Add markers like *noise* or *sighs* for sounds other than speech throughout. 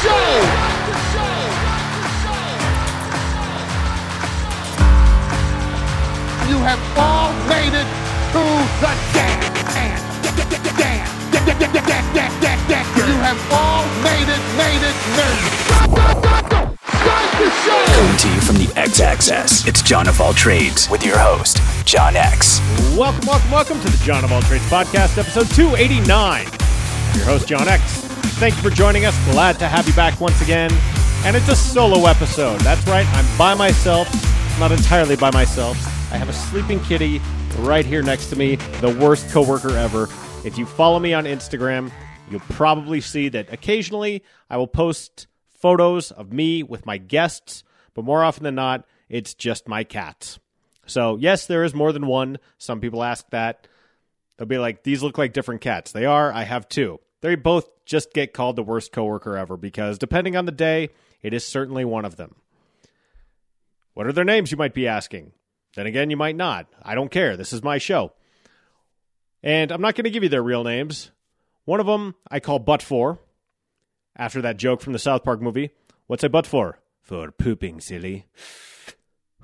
show. You have all made it to the dance. You have all made it, made it, made it. Start the show. Coming to you from the X Access, it's Jon of All Trades with your host, Jon X. Welcome, welcome, welcome to the Jon of All Trades podcast, episode 289. I'm your host, Jon X. Thank you for joining us. Glad to have you back once again. And it's a solo episode. That's right, I'm by myself, not entirely by myself. I have a sleeping kitty right here next to me, the worst coworker ever. If you follow me on Instagram, you'll probably see that occasionally I will post photos of me with my guests, but more often than not, it's just my cats. So, yes, there is more than one. Some people ask that. They'll be like, these look like different cats. They are. I have two. They're both just get called the worst coworker ever because, depending on the day, it is certainly one of them. What are their names, you might be asking? Then again, you might not. I don't care. This is my show. And I'm not going to give you their real names. One of them I call Butt For, after that joke from the South Park movie. What's a butt for? For pooping, silly.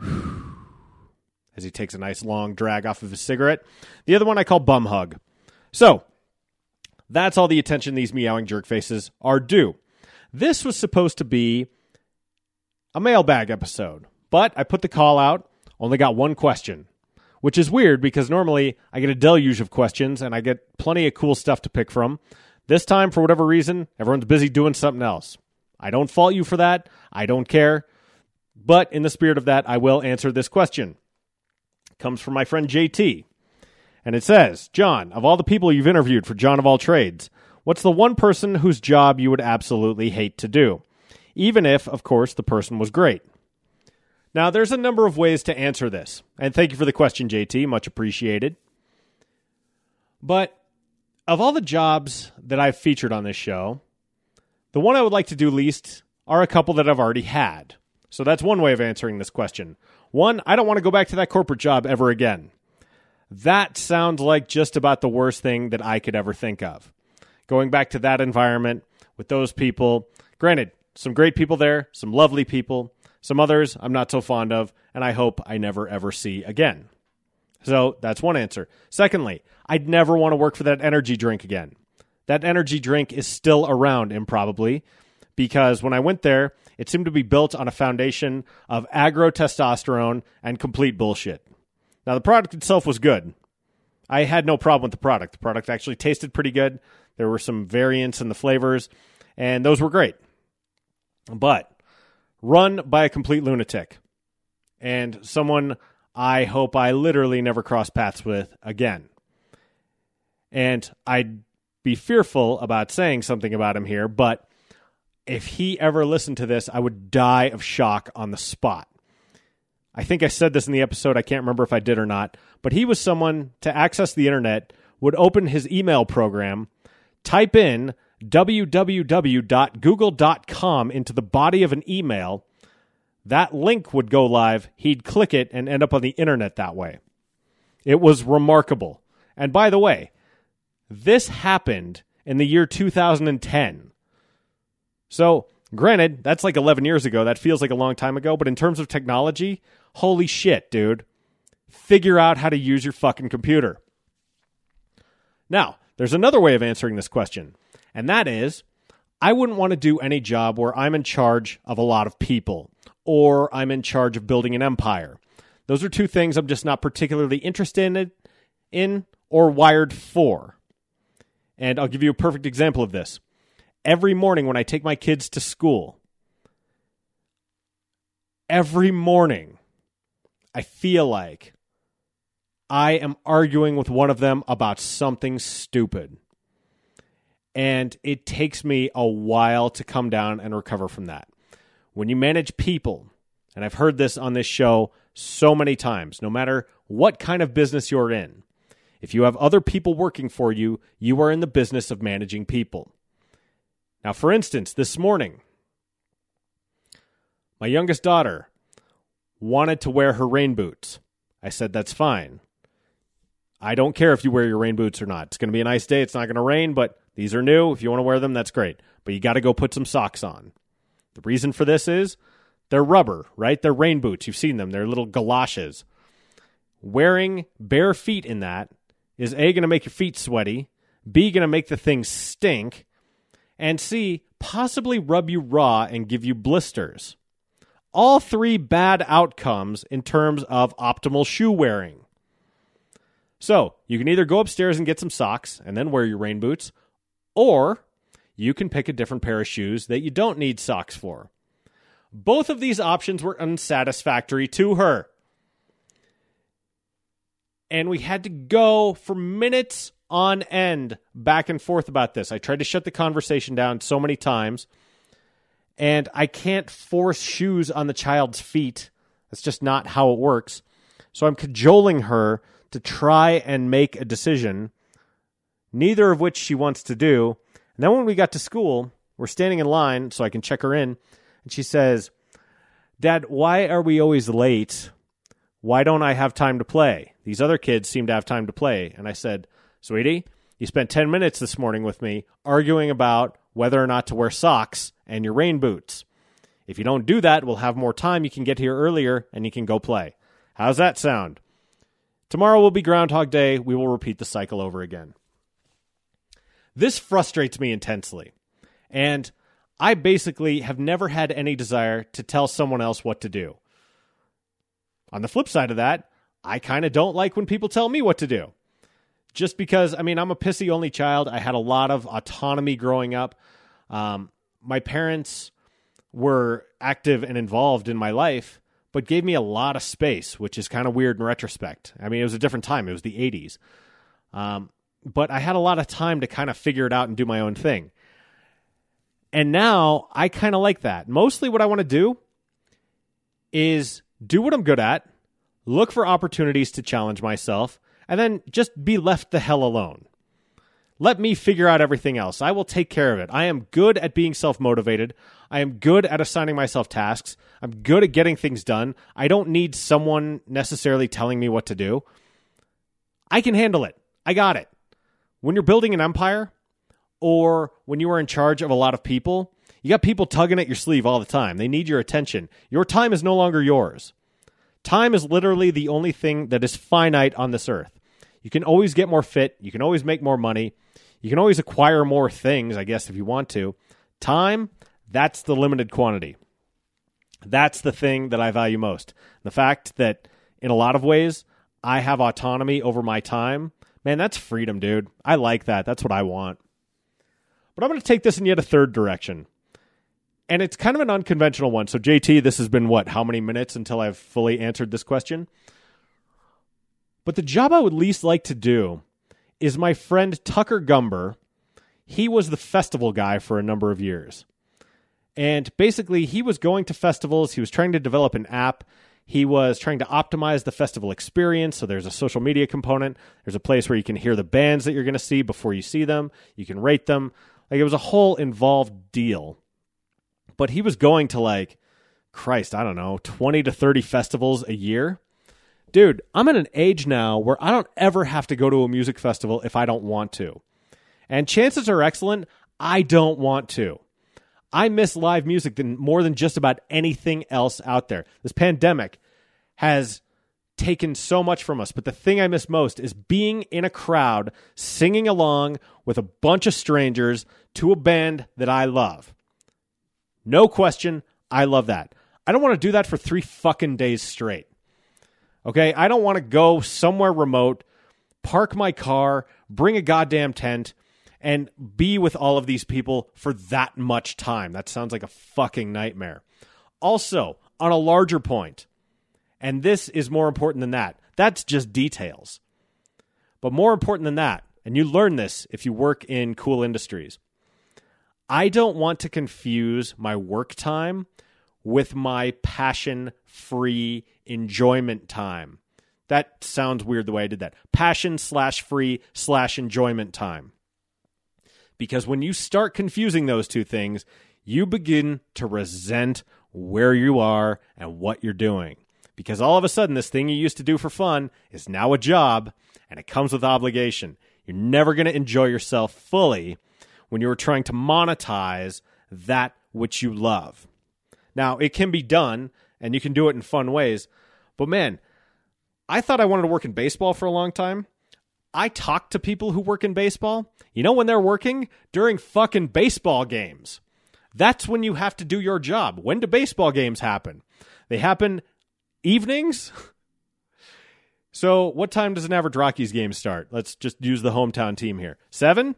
*sighs* As he takes a nice long drag off of his cigarette. The other one I call Bum Hug. So, that's all the attention these meowing jerk faces are due. This was supposed to be a mailbag episode, but I put the call out, only got one question, which is weird because normally I get a deluge of questions and I get plenty of cool stuff to pick from. This time, for whatever reason, everyone's busy doing something else. I don't fault you for that. I don't care. But in the spirit of that, I will answer this question. It comes from my friend JT. And it says, Jon, of all the people you've interviewed for Jon of All Trades, what's the one person whose job you would absolutely hate to do? Even if, of course, the person was great. Now, there's a number of ways to answer this. And thank you for the question, JT. Much appreciated. But of all the jobs that I've featured on this show, the one I would like to do least are a couple that I've already had. So that's one way of answering this question. One, I don't want to go back to that corporate job ever again. That sounds like just about the worst thing that I could ever think of. Going back to that environment with those people, granted, some great people there, some lovely people, some others I'm not so fond of, and I hope I never ever see again. So that's one answer. Secondly, I'd never want to work for that energy drink again. That energy drink is still around, improbably, because when I went there, it seemed to be built on a foundation of agro testosterone and complete bullshit. Now, the product itself was good. I had no problem with the product. The product actually tasted pretty good. There were some variants in the flavors, and those were great. But run by a complete lunatic and someone I hope I literally never cross paths with again. And I'd be fearful about saying something about him here, but if he ever listened to this, I would die of shock on the spot. I think I said this in the episode. I can't remember if I did or not, but he was someone to access the internet would open his email program, type in www.google.com into the body of an email. That link would go live. He'd click it and end up on the internet that way. It was remarkable. And by the way, this happened in the year 2010. So, granted, that's like 11 years ago. That feels like a long time ago. But in terms of technology, holy shit, dude. Figure out how to use your fucking computer. Now, there's another way of answering this question, and that is I wouldn't want to do any job where I'm in charge of a lot of people or I'm in charge of building an empire. Those are two things I'm just not particularly interested in, or wired for. And I'll give you a perfect example of this. Every morning when I take my kids to school, every morning I feel like I am arguing with one of them about something stupid. And it takes me a while to come down and recover from that. When you manage people, and I've heard this on this show so many times, no matter what kind of business you're in, if you have other people working for you, you are in the business of managing people. Now, for instance, this morning, my youngest daughter wanted to wear her rain boots. I said, That's fine. I don't care if you wear your rain boots or not. It's going to be a nice day. It's not going to rain, but these are new. If you want to wear them, that's great. but you got to go put some socks on. The reason for this is they're rubber, right? They're rain boots. You've seen them. They're little galoshes. Wearing bare feet in that is A, going to make your feet sweaty, B, going to make the thing stink, and C, possibly rub you raw and give you blisters. All three bad outcomes in terms of optimal shoe wearing. So, you can either go upstairs and get some socks and then wear your rain boots, or you can pick a different pair of shoes that you don't need socks for. Both of these options were unsatisfactory to her. And we had to go for minutes on end back and forth about this. I tried to shut the conversation down so many times, and I can't force shoes on the child's feet. That's just not how it works. So I'm cajoling her to try and make a decision, neither of which she wants to do. And then when we got to school, we're standing in line so I can check her in, and she says, Dad, why are we always late? Why don't I have time to play? These other kids seem to have time to play. And I said, Sweetie, you spent 10 minutes this morning with me arguing about whether or not to wear socks and your rain boots. If you don't do that, we'll have more time. You can get here earlier and you can go play. How's that sound? Tomorrow will be Groundhog Day. We will repeat the cycle over again. This frustrates me intensely. And I basically have never had any desire to tell someone else what to do. On the flip side of that, I kind of don't like when people tell me what to do. Just because, I mean, I'm a pissy only child. I had a lot of autonomy growing up. Um, my parents were active and involved in my life, but gave me a lot of space, which is kind of weird in retrospect. I mean, it was a different time, it was the 80s. Um, but I had a lot of time to kind of figure it out and do my own thing. And now I kind of like that. Mostly what I want to do is do what I'm good at, look for opportunities to challenge myself, and then just be left the hell alone. Let me figure out everything else. I will take care of it. I am good at being self motivated. I am good at assigning myself tasks. I'm good at getting things done. I don't need someone necessarily telling me what to do. I can handle it. I got it. When you're building an empire or when you are in charge of a lot of people, you got people tugging at your sleeve all the time. They need your attention. Your time is no longer yours. Time is literally the only thing that is finite on this earth. You can always get more fit. You can always make more money. You can always acquire more things, I guess, if you want to. Time, that's the limited quantity. That's the thing that I value most. The fact that, in a lot of ways, I have autonomy over my time. Man, that's freedom, dude. I like that. That's what I want. But I'm going to take this in yet a third direction. And it's kind of an unconventional one. So, JT, this has been what? How many minutes until I've fully answered this question? But the job I would least like to do is my friend Tucker Gumber. He was the festival guy for a number of years. And basically, he was going to festivals, he was trying to develop an app. He was trying to optimize the festival experience. So there's a social media component. There's a place where you can hear the bands that you're going to see before you see them. You can rate them. Like it was a whole involved deal. But he was going to like, Christ, I don't know, 20 to 30 festivals a year dude, I'm at an age now where I don't ever have to go to a music festival if I don't want to. And chances are excellent, I don't want to. I miss live music than more than just about anything else out there. This pandemic has taken so much from us, but the thing I miss most is being in a crowd singing along with a bunch of strangers to a band that I love. No question, I love that. I don't want to do that for 3 fucking days straight. Okay, I don't want to go somewhere remote, park my car, bring a goddamn tent, and be with all of these people for that much time. That sounds like a fucking nightmare. Also, on a larger point, and this is more important than that, that's just details. But more important than that, and you learn this if you work in cool industries, I don't want to confuse my work time with my passion free enjoyment time. That sounds weird the way I did that. Passion slash free slash enjoyment time. Because when you start confusing those two things, you begin to resent where you are and what you're doing. Because all of a sudden, this thing you used to do for fun is now a job and it comes with obligation. You're never going to enjoy yourself fully when you are trying to monetize that which you love. Now, it can be done and you can do it in fun ways, but man, I thought I wanted to work in baseball for a long time. I talk to people who work in baseball. You know when they're working? During fucking baseball games. That's when you have to do your job. When do baseball games happen? They happen evenings. *laughs* So, what time does an average Rockies game start? Let's just use the hometown team here. 7?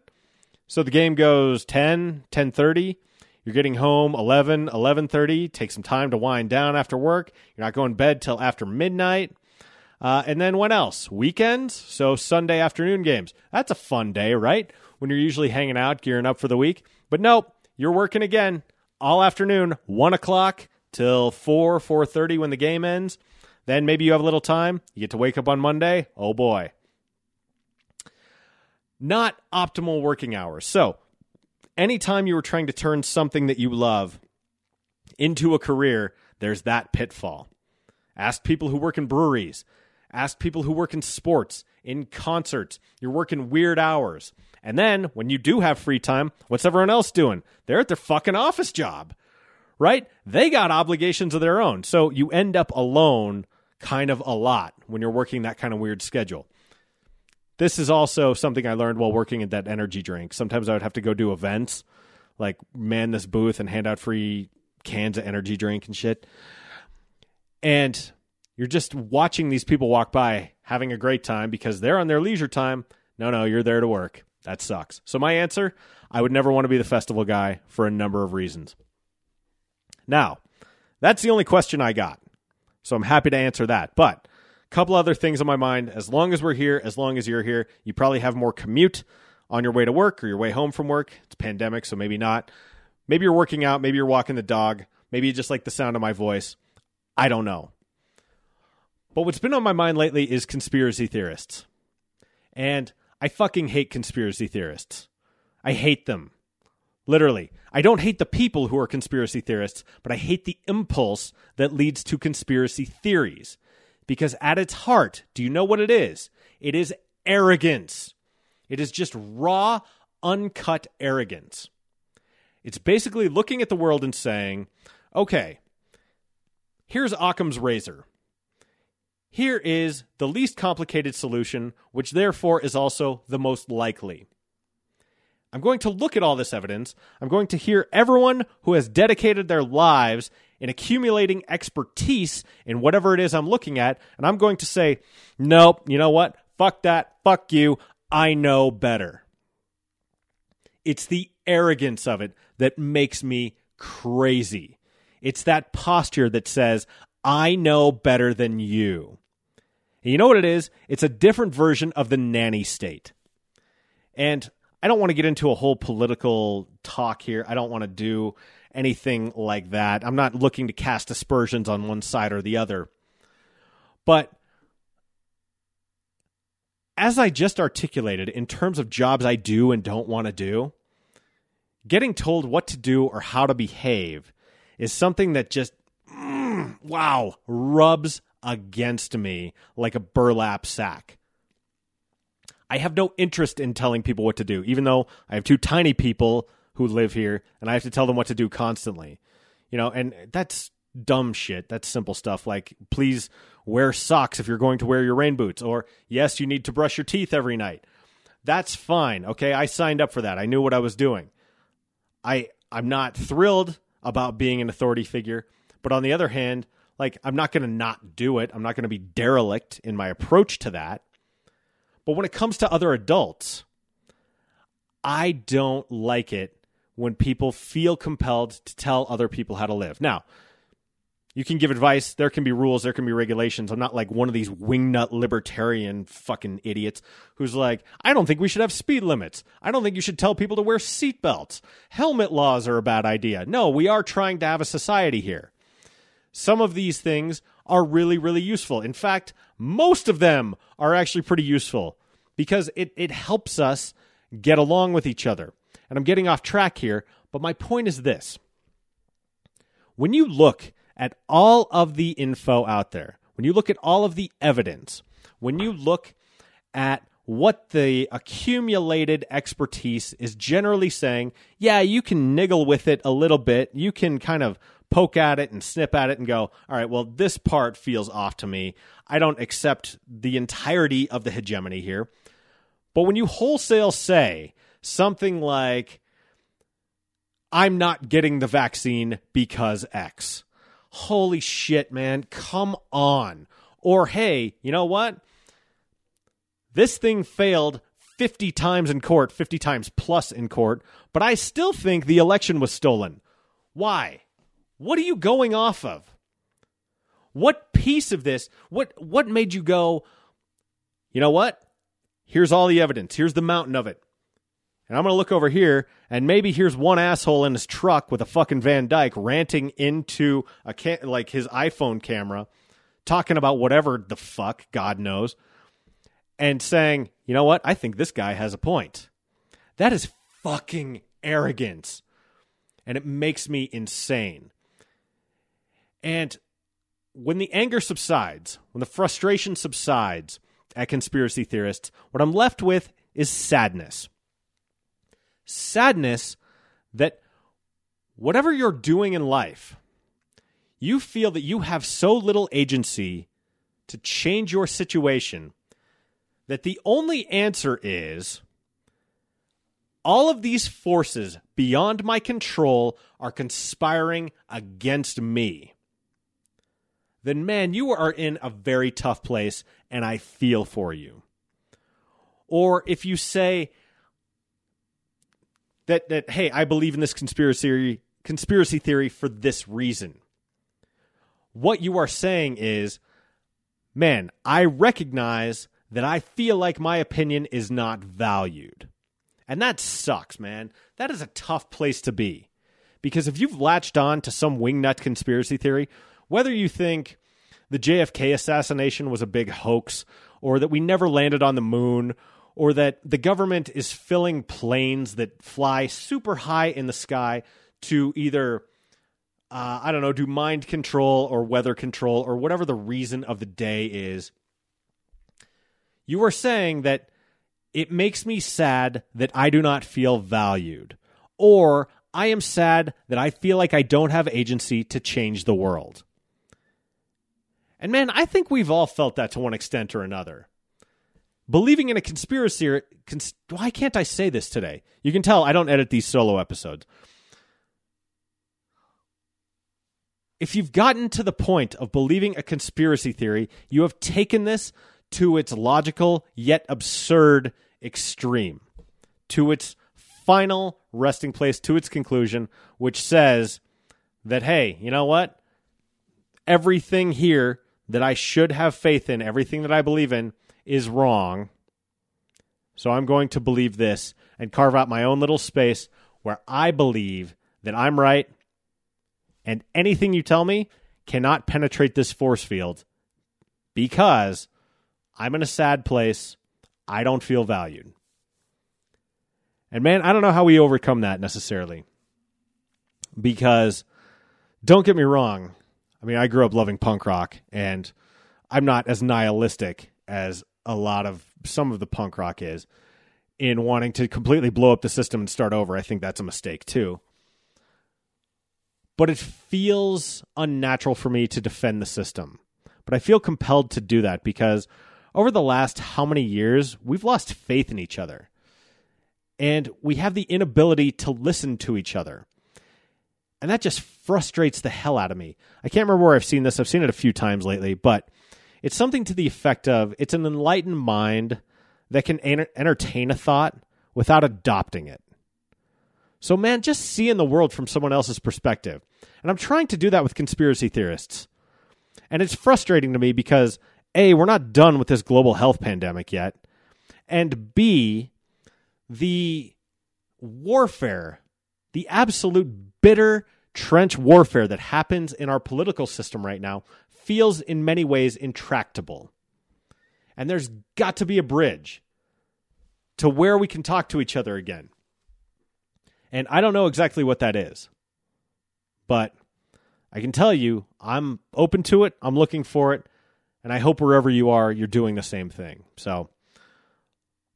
So the game goes 10, 10:30. You're getting home 11, 11:30. Take some time to wind down after work. You're not going to bed till after midnight. Uh, and then what else? Weekends. So Sunday afternoon games. That's a fun day, right? When you're usually hanging out, gearing up for the week. But nope, you're working again all afternoon, one o'clock till four, four thirty when the game ends. Then maybe you have a little time. You get to wake up on Monday. Oh boy. Not optimal working hours. So, anytime you were trying to turn something that you love into a career, there's that pitfall. Ask people who work in breweries, ask people who work in sports, in concerts. You're working weird hours. And then when you do have free time, what's everyone else doing? They're at their fucking office job, right? They got obligations of their own. So you end up alone kind of a lot when you're working that kind of weird schedule. This is also something I learned while working at that energy drink. Sometimes I would have to go do events, like man this booth and hand out free cans of energy drink and shit. And you're just watching these people walk by having a great time because they're on their leisure time. No, no, you're there to work. That sucks. So, my answer I would never want to be the festival guy for a number of reasons. Now, that's the only question I got. So I'm happy to answer that. But couple other things on my mind. As long as we're here, as long as you're here, you probably have more commute on your way to work or your way home from work. It's pandemic, so maybe not. Maybe you're working out, maybe you're walking the dog, maybe you just like the sound of my voice. I don't know. But what's been on my mind lately is conspiracy theorists. And I fucking hate conspiracy theorists. I hate them. Literally. I don't hate the people who are conspiracy theorists, but I hate the impulse that leads to conspiracy theories. Because at its heart, do you know what it is? It is arrogance. It is just raw, uncut arrogance. It's basically looking at the world and saying, okay, here's Occam's razor. Here is the least complicated solution, which therefore is also the most likely. I'm going to look at all this evidence. I'm going to hear everyone who has dedicated their lives in accumulating expertise in whatever it is I'm looking at, and I'm going to say, nope, you know what? Fuck that. Fuck you. I know better. It's the arrogance of it that makes me crazy. It's that posture that says, I know better than you. And you know what it is? It's a different version of the nanny state. And I don't want to get into a whole political talk here. I don't want to do anything like that. I'm not looking to cast aspersions on one side or the other. But as I just articulated, in terms of jobs I do and don't want to do, getting told what to do or how to behave is something that just, mm, wow, rubs against me like a burlap sack. I have no interest in telling people what to do, even though I have two tiny people who live here and I have to tell them what to do constantly. You know, and that's dumb shit. That's simple stuff like please wear socks if you're going to wear your rain boots or yes, you need to brush your teeth every night. That's fine. Okay, I signed up for that. I knew what I was doing. I I'm not thrilled about being an authority figure, but on the other hand, like I'm not going to not do it. I'm not going to be derelict in my approach to that. But when it comes to other adults, I don't like it when people feel compelled to tell other people how to live. Now, you can give advice, there can be rules, there can be regulations. I'm not like one of these wingnut libertarian fucking idiots who's like, I don't think we should have speed limits. I don't think you should tell people to wear seatbelts. Helmet laws are a bad idea. No, we are trying to have a society here. Some of these things are really, really useful. In fact, most of them are actually pretty useful because it, it helps us get along with each other. And I'm getting off track here, but my point is this. When you look at all of the info out there, when you look at all of the evidence, when you look at what the accumulated expertise is generally saying, yeah, you can niggle with it a little bit. You can kind of poke at it and snip at it and go, all right, well, this part feels off to me. I don't accept the entirety of the hegemony here. But when you wholesale say something like, I'm not getting the vaccine because X, holy shit, man, come on. Or, hey, you know what? This thing failed 50 times in court, 50 times plus in court, but I still think the election was stolen. Why? What are you going off of? What piece of this, what what made you go, you know what? Here's all the evidence. Here's the mountain of it. And I'm going to look over here, and maybe here's one asshole in his truck with a fucking Van Dyke ranting into a like his iPhone camera, talking about whatever the fuck God knows and saying, you know what? I think this guy has a point. That is fucking arrogance. And it makes me insane. And when the anger subsides, when the frustration subsides at conspiracy theorists, what I'm left with is sadness. Sadness that whatever you're doing in life, you feel that you have so little agency to change your situation that the only answer is all of these forces beyond my control are conspiring against me, then man, you are in a very tough place and I feel for you. Or if you say that that hey, I believe in this conspiracy conspiracy theory for this reason. What you are saying is, man, I recognize that I feel like my opinion is not valued. And that sucks, man. That is a tough place to be. Because if you've latched on to some wingnut conspiracy theory, whether you think the JFK assassination was a big hoax, or that we never landed on the moon, or that the government is filling planes that fly super high in the sky to either, uh, I don't know, do mind control or weather control, or whatever the reason of the day is you are saying that it makes me sad that I do not feel valued, or I am sad that I feel like I don't have agency to change the world. And man, I think we've all felt that to one extent or another. Believing in a conspiracy, cons- why can't I say this today? You can tell I don't edit these solo episodes. If you've gotten to the point of believing a conspiracy theory, you have taken this to its logical yet absurd extreme, to its final resting place, to its conclusion, which says that, hey, you know what? Everything here that I should have faith in, everything that I believe in, is wrong. So I'm going to believe this and carve out my own little space where I believe that I'm right and anything you tell me cannot penetrate this force field because I'm in a sad place. I don't feel valued. And man, I don't know how we overcome that necessarily. Because don't get me wrong. I mean, I grew up loving punk rock and I'm not as nihilistic as a lot of some of the punk rock is in wanting to completely blow up the system and start over. I think that's a mistake too. But it feels unnatural for me to defend the system. But I feel compelled to do that because over the last how many years, we've lost faith in each other. And we have the inability to listen to each other. And that just frustrates the hell out of me. I can't remember where I've seen this. I've seen it a few times lately, but it's something to the effect of it's an enlightened mind that can entertain a thought without adopting it. So, man, just seeing the world from someone else's perspective. And I'm trying to do that with conspiracy theorists. And it's frustrating to me because a, we're not done with this global health pandemic yet. And B, the warfare, the absolute bitter trench warfare that happens in our political system right now feels in many ways intractable. And there's got to be a bridge to where we can talk to each other again. And I don't know exactly what that is. But I can tell you, I'm open to it. I'm looking for it. And I hope wherever you are, you're doing the same thing. So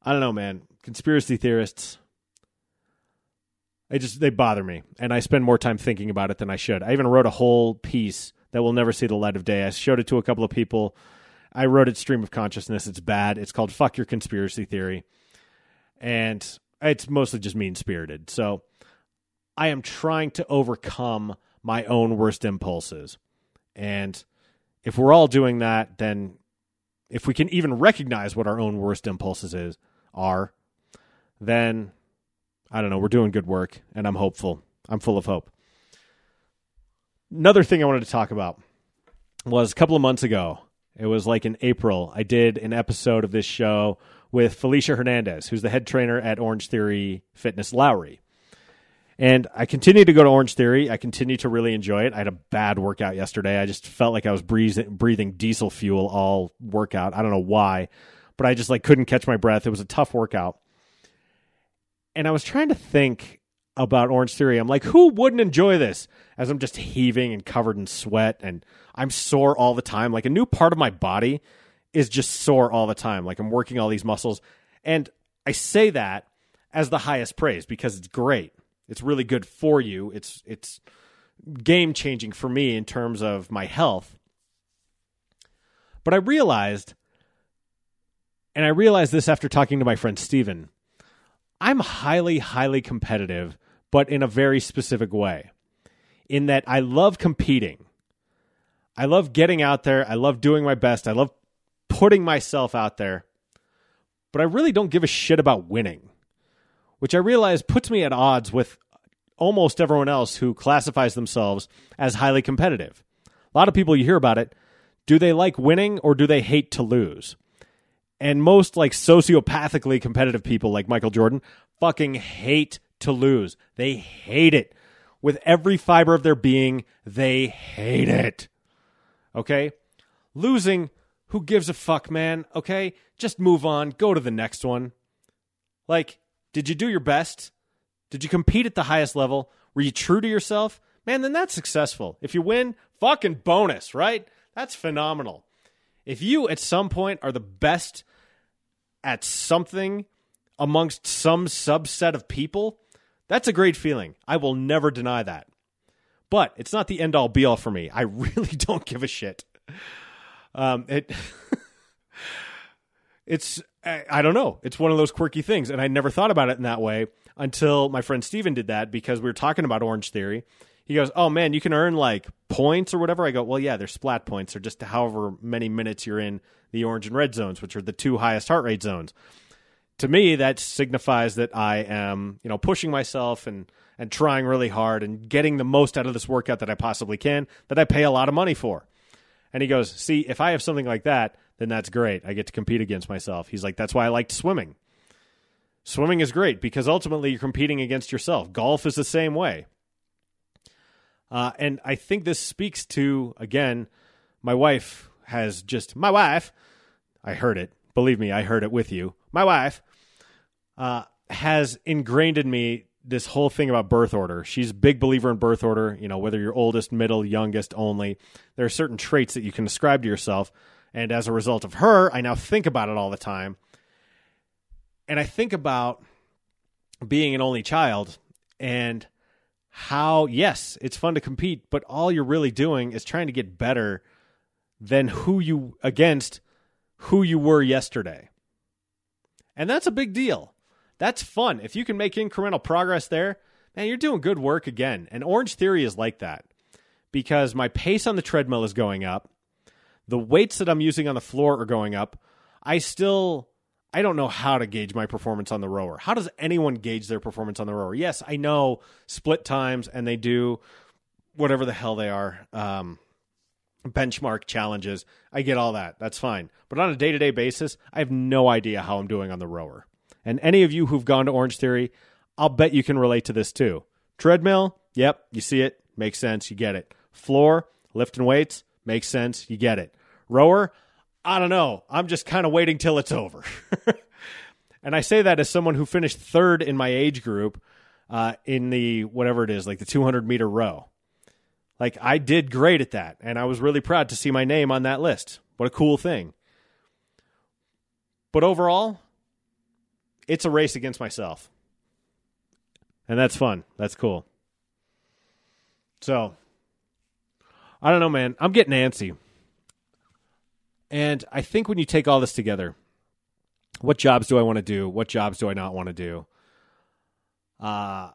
I don't know, man. Conspiracy theorists. They just they bother me, and I spend more time thinking about it than I should. I even wrote a whole piece that will never see the light of day. I showed it to a couple of people. I wrote it stream of consciousness. It's bad. It's called "Fuck Your Conspiracy Theory," and it's mostly just mean spirited. So I am trying to overcome my own worst impulses, and if we're all doing that, then if we can even recognize what our own worst impulses is are, then I don't know, we're doing good work and I'm hopeful. I'm full of hope. Another thing I wanted to talk about was a couple of months ago. It was like in April. I did an episode of this show with Felicia Hernandez, who's the head trainer at Orange Theory Fitness Lowry. And I continue to go to Orange Theory. I continue to really enjoy it. I had a bad workout yesterday. I just felt like I was breathing, breathing diesel fuel all workout. I don't know why, but I just like couldn't catch my breath. It was a tough workout. And I was trying to think about Orange Theory. I'm like, who wouldn't enjoy this? As I'm just heaving and covered in sweat and I'm sore all the time. Like a new part of my body is just sore all the time. Like I'm working all these muscles. And I say that as the highest praise because it's great. It's really good for you. It's it's game changing for me in terms of my health. But I realized and I realized this after talking to my friend Steven. I'm highly, highly competitive, but in a very specific way. In that I love competing. I love getting out there. I love doing my best. I love putting myself out there. But I really don't give a shit about winning, which I realize puts me at odds with almost everyone else who classifies themselves as highly competitive. A lot of people you hear about it, do they like winning or do they hate to lose? And most like sociopathically competitive people like Michael Jordan fucking hate to lose. They hate it. With every fiber of their being, they hate it. Okay? Losing, who gives a fuck, man? Okay? Just move on. Go to the next one. Like, did you do your best? Did you compete at the highest level? Were you true to yourself? Man, then that's successful. If you win, fucking bonus, right? That's phenomenal. If you at some point are the best at something amongst some subset of people, that's a great feeling. I will never deny that. But it's not the end all be all for me. I *laughs* really don't give a shit. Um, it *laughs* it's I, don't know. It's one of those quirky things, and I never thought about it in that way until my friend Steven did that because we were talking about Orange Theory. He goes, "Oh man, you can earn like points or whatever." I go, "Well, yeah, they're splat points, or just however many minutes you're in the orange and red zones, which are the two highest heart rate zones." To me, that signifies that I am, you know, pushing myself and and trying really hard and getting the most out of this workout that I possibly can that I pay a lot of money for. And he goes, "See, if I have something like that, then that's great. I get to compete against myself." He's like, "That's why I liked swimming." Swimming is great because ultimately you're competing against yourself. Golf is the same way. Uh, and I think this speaks to, again, my wife has just, my wife, I heard it. Believe me, I heard it with you. My wife uh, has ingrained in me this whole thing about birth order. She's a big believer in birth order, you know, whether you're oldest, middle, youngest only. There are certain traits that you can ascribe to yourself. And as a result of her, I now think about it all the time and I think about being an only child and how, yes, it's fun to compete, but all you're really doing is trying to get better than who you against who you were yesterday. And that's a big deal. That's fun. If you can make incremental progress there, man, you're doing good work again. And Orange Theory is like that because my pace on the treadmill is going up. The weights that I'm using on the floor are going up. I still I don't know how to gauge my performance on the rower. How does anyone gauge their performance on the rower? Yes, I know split times and they do whatever the hell they are. Um, benchmark challenges. I get all that. That's fine. But on a day to day basis, I have no idea how I'm doing on the rower. And any of you who've gone to Orange Theory, I'll bet you can relate to this too. Treadmill, yep, you see it, makes sense, you get it. Floor, lifting weights, makes sense, you get it. Rower, I don't know. I'm just kind of waiting till it's over. *laughs* and I say that as someone who finished third in my age group uh, in the whatever it is, like the 200 meter row. Like I did great at that, and I was really proud to see my name on that list. What a cool thing. But overall, it's a race against myself. And that's fun. That's cool. So, I don't know, man. I'm getting antsy. And I think when you take all this together, what jobs do I want to do? What jobs do I not want to do? Uh,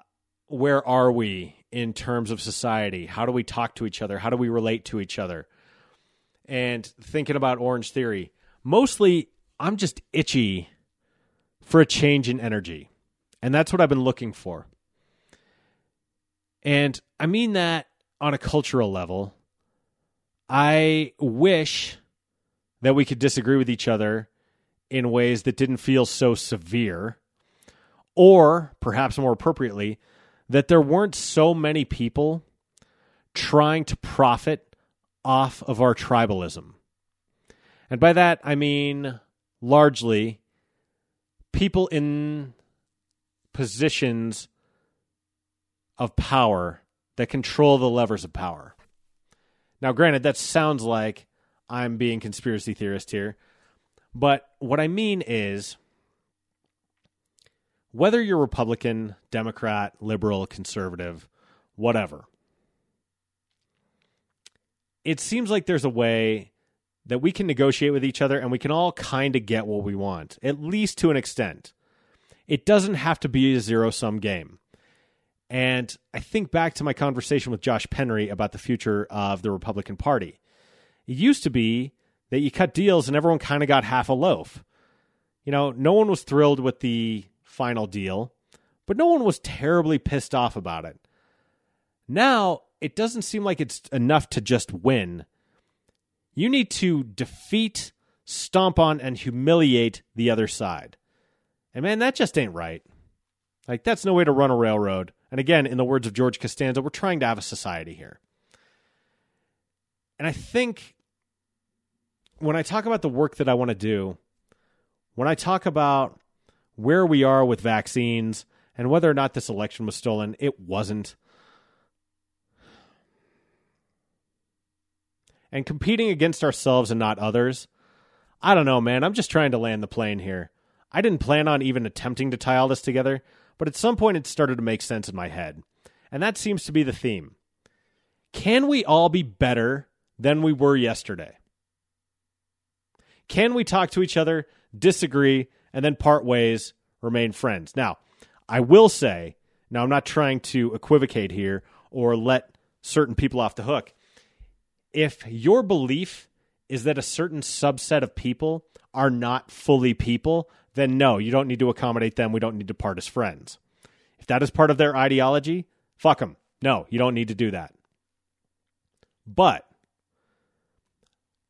where are we in terms of society? How do we talk to each other? How do we relate to each other? And thinking about Orange Theory, mostly I'm just itchy for a change in energy. And that's what I've been looking for. And I mean that on a cultural level. I wish that we could disagree with each other in ways that didn't feel so severe, or perhaps more appropriately, that there weren't so many people trying to profit off of our tribalism. And by that, I mean largely people in positions of power that control the levers of power. Now, granted, that sounds like I'm being conspiracy theorist here, but what I mean is whether you're Republican, Democrat, liberal, conservative, whatever, it seems like there's a way that we can negotiate with each other and we can all kind of get what we want, at least to an extent. It doesn't have to be a zero sum game. And I think back to my conversation with Josh Penry about the future of the Republican Party. It used to be that you cut deals and everyone kind of got half a loaf. You know, no one was thrilled with the final deal, but no one was terribly pissed off about it. Now, it doesn't seem like it's enough to just win. You need to defeat, stomp on, and humiliate the other side. And man, that just ain't right. Like, that's no way to run a railroad. And again, in the words of George Costanza, we're trying to have a society here. And I think when I talk about the work that I want to do, when I talk about where we are with vaccines and whether or not this election was stolen, it wasn't. And competing against ourselves and not others, I don't know, man. I'm just trying to land the plane here. I didn't plan on even attempting to tie all this together, but at some point it started to make sense in my head. And that seems to be the theme. Can we all be better than we were yesterday? Can we talk to each other, disagree, and then part ways, remain friends? Now, I will say, now I'm not trying to equivocate here or let certain people off the hook. If your belief is that a certain subset of people are not fully people, then no, you don't need to accommodate them. We don't need to part as friends. If that is part of their ideology, fuck them. No, you don't need to do that. But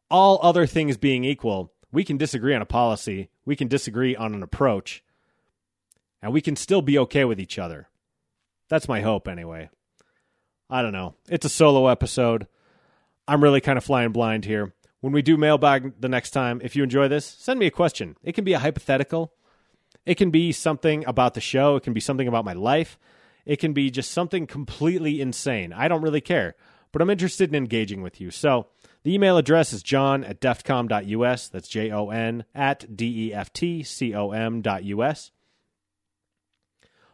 all other things being equal, we can disagree on a policy, we can disagree on an approach, and we can still be okay with each other. That's my hope, anyway. I don't know. It's a solo episode. I'm really kind of flying blind here. When we do mailbag the next time, if you enjoy this, send me a question. It can be a hypothetical, it can be something about the show, it can be something about my life, it can be just something completely insane. I don't really care, but I'm interested in engaging with you. So, the email address is jon at deftcom.us. That's J O N at D E F T C O M dot US.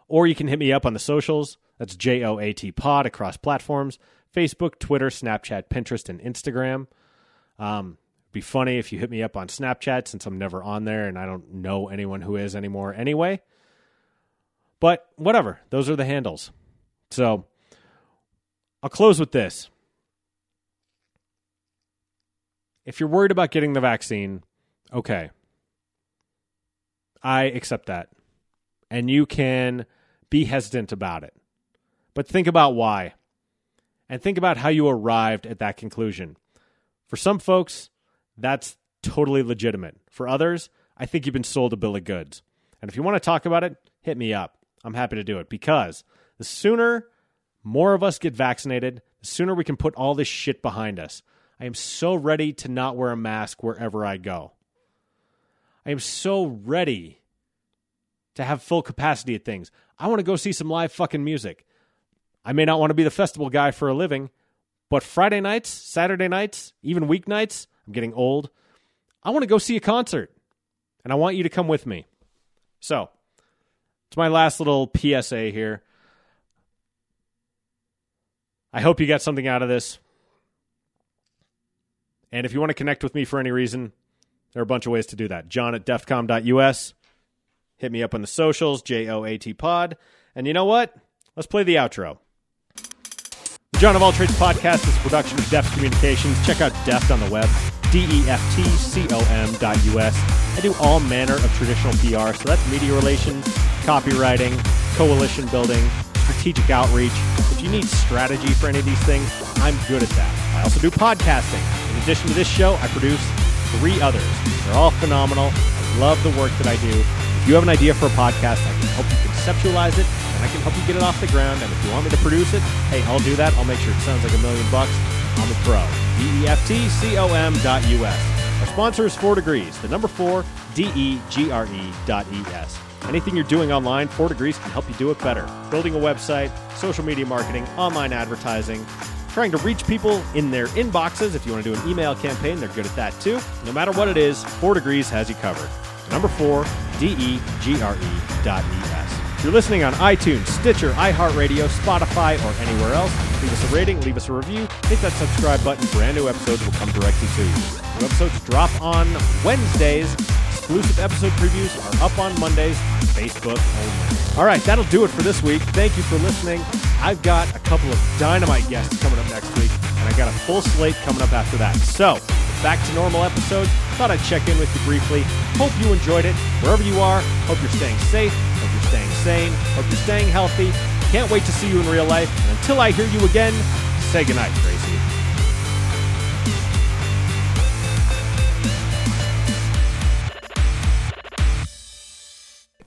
Or you can hit me up on the socials. That's J O A T pod across platforms Facebook, Twitter, Snapchat, Pinterest, and Instagram. Um, be funny if you hit me up on Snapchat since I'm never on there and I don't know anyone who is anymore anyway. But whatever, those are the handles. So I'll close with this. If you're worried about getting the vaccine, okay. I accept that. And you can be hesitant about it. But think about why. And think about how you arrived at that conclusion. For some folks, that's totally legitimate. For others, I think you've been sold a bill of goods. And if you want to talk about it, hit me up. I'm happy to do it because the sooner more of us get vaccinated, the sooner we can put all this shit behind us. I am so ready to not wear a mask wherever I go. I am so ready to have full capacity at things. I want to go see some live fucking music. I may not want to be the festival guy for a living, but Friday nights, Saturday nights, even weeknights, I'm getting old. I want to go see a concert, and I want you to come with me. So, It's my last little PSA here. I hope you got something out of this. And if you want to connect with me for any reason, there are a bunch of ways to do that. Jon at deftcom.us. Hit me up on the socials, J O A T pod. And you know what? Let's play the outro. The Jon of All Trades podcast is a production of Deft Communications. Check out Deft on the web, D E F T C O M dot US. I do all manner of traditional PR, so that's media relations, copywriting, coalition building, strategic outreach. If you need strategy for any of these things, I'm good at that. I also do podcasting. In addition to this show, I produce three others. They're all phenomenal. I love the work that I do. If you have an idea for a podcast, I can help you conceptualize it, and I can help you get it off the ground. And if you want me to produce it, hey, I'll do that. I'll make sure it sounds like a million bucks. I'm a pro. D-E-F-T-C-O-M dot U-S. Our sponsor is 4 Degrees, the number 4, D-E-G-R-E dot E-S. Anything you're doing online, 4 Degrees can help you do it better. Building a website, social media marketing, online advertising, trying to reach people in their inboxes. If you want to do an email campaign, they're good at that too. No matter what it is, 4 Degrees has you covered. Number 4, D-E-G-R-E dot E-S. If you're listening on iTunes, Stitcher, iHeartRadio, Spotify, or anywhere else, leave us a rating, leave us a review, hit that subscribe button. Brand new episodes will come directly to you. New episodes drop on Wednesdays. Exclusive episode previews are up on Mondays, Facebook. All right, that'll do it for this week. Thank you for listening. I've got a couple of dynamite guests coming up next week, and I got a full slate coming up after that. So, back to normal episodes. Thought I'd check in with you briefly. Hope you enjoyed it. Wherever you are, hope you're staying safe, hope you're staying sane, hope you're staying healthy. Can't wait to see you in real life. And until I hear you again, say goodnight, Tracy.